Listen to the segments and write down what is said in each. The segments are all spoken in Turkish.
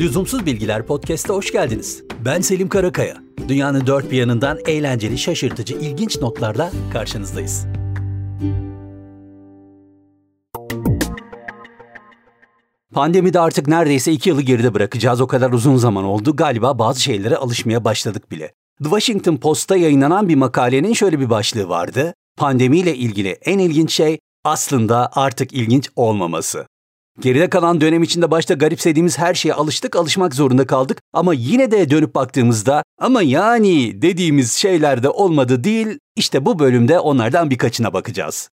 Lüzumsuz Bilgiler Podcast'a hoş geldiniz. Ben Selim Karakaya. Dünyanın dört bir yanından eğlenceli, şaşırtıcı, ilginç notlarla karşınızdayız. Pandemide artık neredeyse iki yılı geride bırakacağız. O kadar uzun zaman oldu. Galiba bazı şeylere alışmaya başladık bile. The Washington Post'ta yayınlanan bir makalenin şöyle bir başlığı vardı. Pandemiyle ilgili en ilginç şey aslında artık ilginç olmaması. Geride kalan dönem içinde başta garipsediğimiz her şeye alıştık, alışmak zorunda kaldık ama yine de dönüp baktığımızda ama yani dediğimiz şeyler de olmadı değil, işte bu bölümde onlardan birkaçına bakacağız.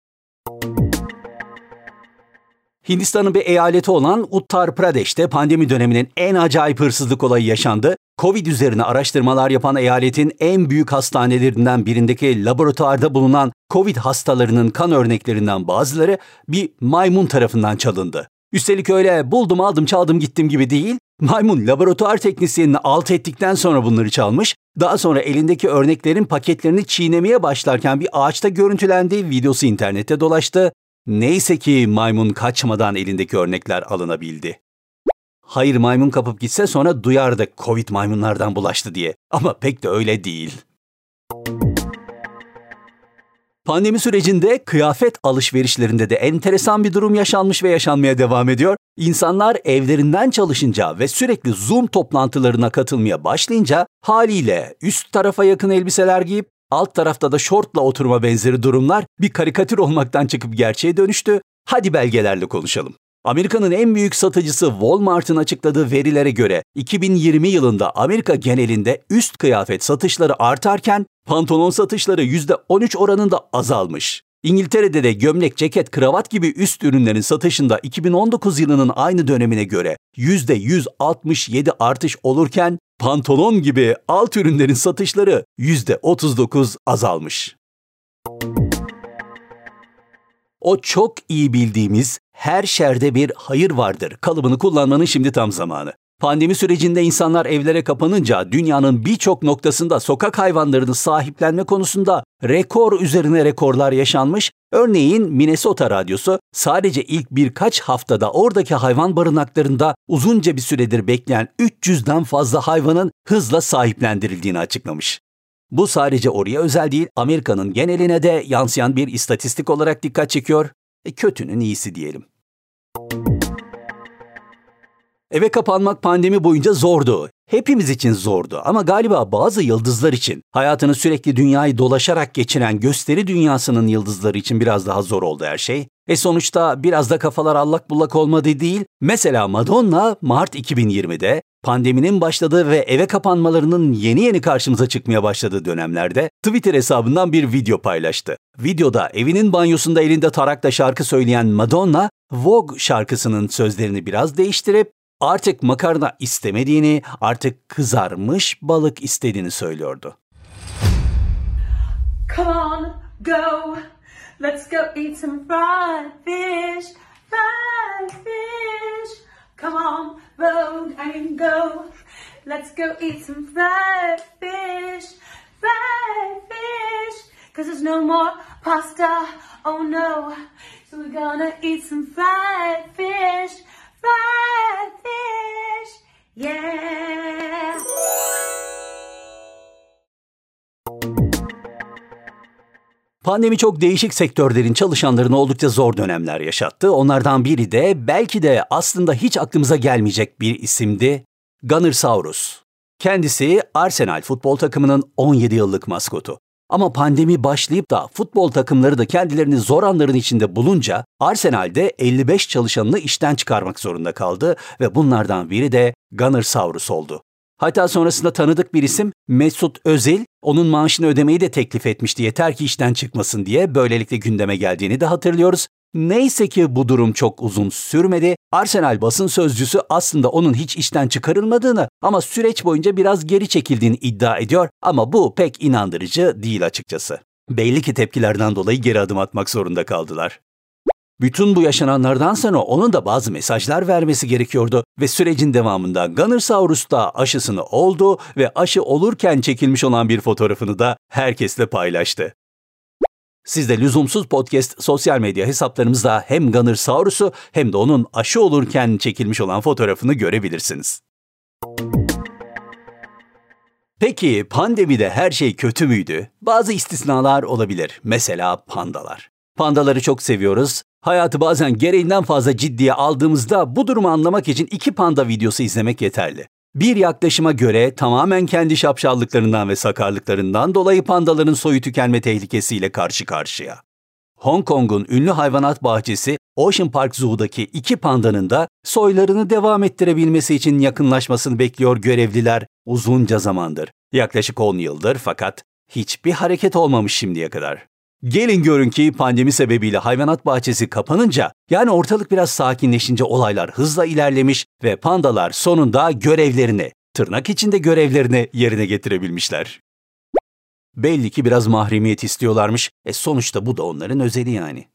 Hindistan'ın bir eyaleti olan Uttar Pradesh'te pandemi döneminin en acayip hırsızlık olayı yaşandı. Covid üzerine araştırmalar yapan eyaletin en büyük hastanelerinden birindeki laboratuvarda bulunan Covid hastalarının kan örneklerinden bazıları bir maymun tarafından çalındı. Üstelik öyle buldum aldım çaldım gittim gibi değil. Maymun laboratuvar teknisyenini alt ettikten sonra bunları çalmış. Daha sonra elindeki örneklerin paketlerini çiğnemeye başlarken bir ağaçta görüntülendi, videosu internette dolaştı. Neyse ki maymun kaçmadan elindeki örnekler alınabildi. Hayır maymun kapıp gitse sonra duyardı Covid maymunlardan bulaştı diye. Ama pek de öyle değil. Pandemi sürecinde kıyafet alışverişlerinde de enteresan bir durum yaşanmış ve yaşanmaya devam ediyor. İnsanlar evlerinden çalışınca ve sürekli Zoom toplantılarına katılmaya başlayınca haliyle üst tarafa yakın elbiseler giyip alt tarafta da şortla oturma benzeri durumlar bir karikatür olmaktan çıkıp gerçeğe dönüştü. Hadi belgelerle konuşalım. Amerika'nın en büyük satıcısı Walmart'ın açıkladığı verilere göre 2020 yılında Amerika genelinde üst kıyafet satışları artarken pantolon satışları %13 oranında azalmış. İngiltere'de de gömlek, ceket, kravat gibi üst ürünlerin satışında 2019 yılının aynı dönemine göre %167 artış olurken pantolon gibi alt ürünlerin satışları %39 azalmış. O çok iyi bildiğimiz her şerde bir hayır vardır kalıbını kullanmanın şimdi tam zamanı. Pandemi sürecinde insanlar evlere kapanınca dünyanın birçok noktasında sokak hayvanlarını sahiplenme konusunda rekor üzerine rekorlar yaşanmış. Örneğin Minnesota Radyosu sadece ilk birkaç haftada oradaki hayvan barınaklarında uzunca bir süredir bekleyen 300'den fazla hayvanın hızla sahiplendirildiğini açıklamış. Bu sadece oraya özel değil, Amerika'nın geneline de yansıyan bir istatistik olarak dikkat çekiyor. E, kötünün iyisi diyelim. Eve kapanmak pandemi boyunca zordu. Hepimiz için zordu ama galiba bazı yıldızlar için, hayatını sürekli dünyayı dolaşarak geçiren gösteri dünyasının yıldızları için biraz daha zor oldu her şey. E sonuçta biraz da kafalar allak bullak olmadı değil. Mesela Madonna Mart 2020'de pandeminin başladığı ve eve kapanmalarının yeni yeni karşımıza çıkmaya başladığı dönemlerde Twitter hesabından bir video paylaştı. Videoda evinin banyosunda elinde tarakla şarkı söyleyen Madonna, Vogue şarkısının sözlerini biraz değiştirip artık makarna istemediğini, artık kızarmış balık istediğini söylüyordu. Come on, go. Let's go eat some fried fish, fried fish. Come on, road and go. Let's go eat some fried fish, fried fish. Cause there's no more pasta, oh no. So we're gonna eat some fried fish, fried fish, yeah. Pandemi çok değişik sektörlerin çalışanlarını oldukça zor dönemler yaşattı. Onlardan biri de belki de aslında hiç aklımıza gelmeyecek bir isimdi. Gunnersaurus. Kendisi Arsenal futbol takımının 17 yıllık maskotu. Ama pandemi başlayıp da futbol takımları da kendilerini zor anların içinde bulunca Arsenal'de 55 çalışanını işten çıkarmak zorunda kaldı ve bunlardan biri de Gunnersaurus oldu. Hatta sonrasında tanıdık bir isim Mesut Özil onun maaşını ödemeyi de teklif etmişti yeter ki işten çıkmasın diye böylelikle gündeme geldiğini de hatırlıyoruz. Neyse ki bu durum çok uzun sürmedi. Arsenal basın sözcüsü aslında onun hiç işten çıkarılmadığını ama süreç boyunca biraz geri çekildiğini iddia ediyor ama bu pek inandırıcı değil açıkçası. Belli ki tepkilerden dolayı geri adım atmak zorunda kaldılar. Bütün bu yaşananlardan sonra onun da bazı mesajlar vermesi gerekiyordu ve sürecin devamında Gunnersaurus da aşısını oldu ve aşı olurken çekilmiş olan bir fotoğrafını da herkesle paylaştı. Siz de Lüzumsuz Podcast sosyal medya hesaplarımızda hem Gunnersaurus'u hem de onun aşı olurken çekilmiş olan fotoğrafını görebilirsiniz. Peki pandemide her şey kötü müydü? Bazı istisnalar olabilir. Mesela pandalar. Pandaları çok seviyoruz. Hayatı bazen gereğinden fazla ciddiye aldığımızda bu durumu anlamak için iki panda videosu izlemek yeterli. Bir yaklaşıma göre tamamen kendi şapşallıklarından ve sakarlıklarından dolayı pandaların soyu tükenme tehlikesiyle karşı karşıya. Hong Kong'un ünlü hayvanat bahçesi Ocean Park Zoo'daki iki pandanın da soylarını devam ettirebilmesi için yakınlaşmasını bekliyor görevliler uzunca zamandır. Yaklaşık 10 yıldır fakat hiçbir hareket olmamış şimdiye kadar. Gelin görün ki pandemi sebebiyle hayvanat bahçesi kapanınca yani ortalık biraz sakinleşince olaylar hızla ilerlemiş ve pandalar sonunda görevlerini, tırnak içinde görevlerini yerine getirebilmişler. Belli ki biraz mahremiyet istiyorlarmış. E sonuçta bu da onların özeli yani.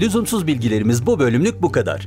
Lüzumsuz bilgilerimiz bu bölümlük bu kadar.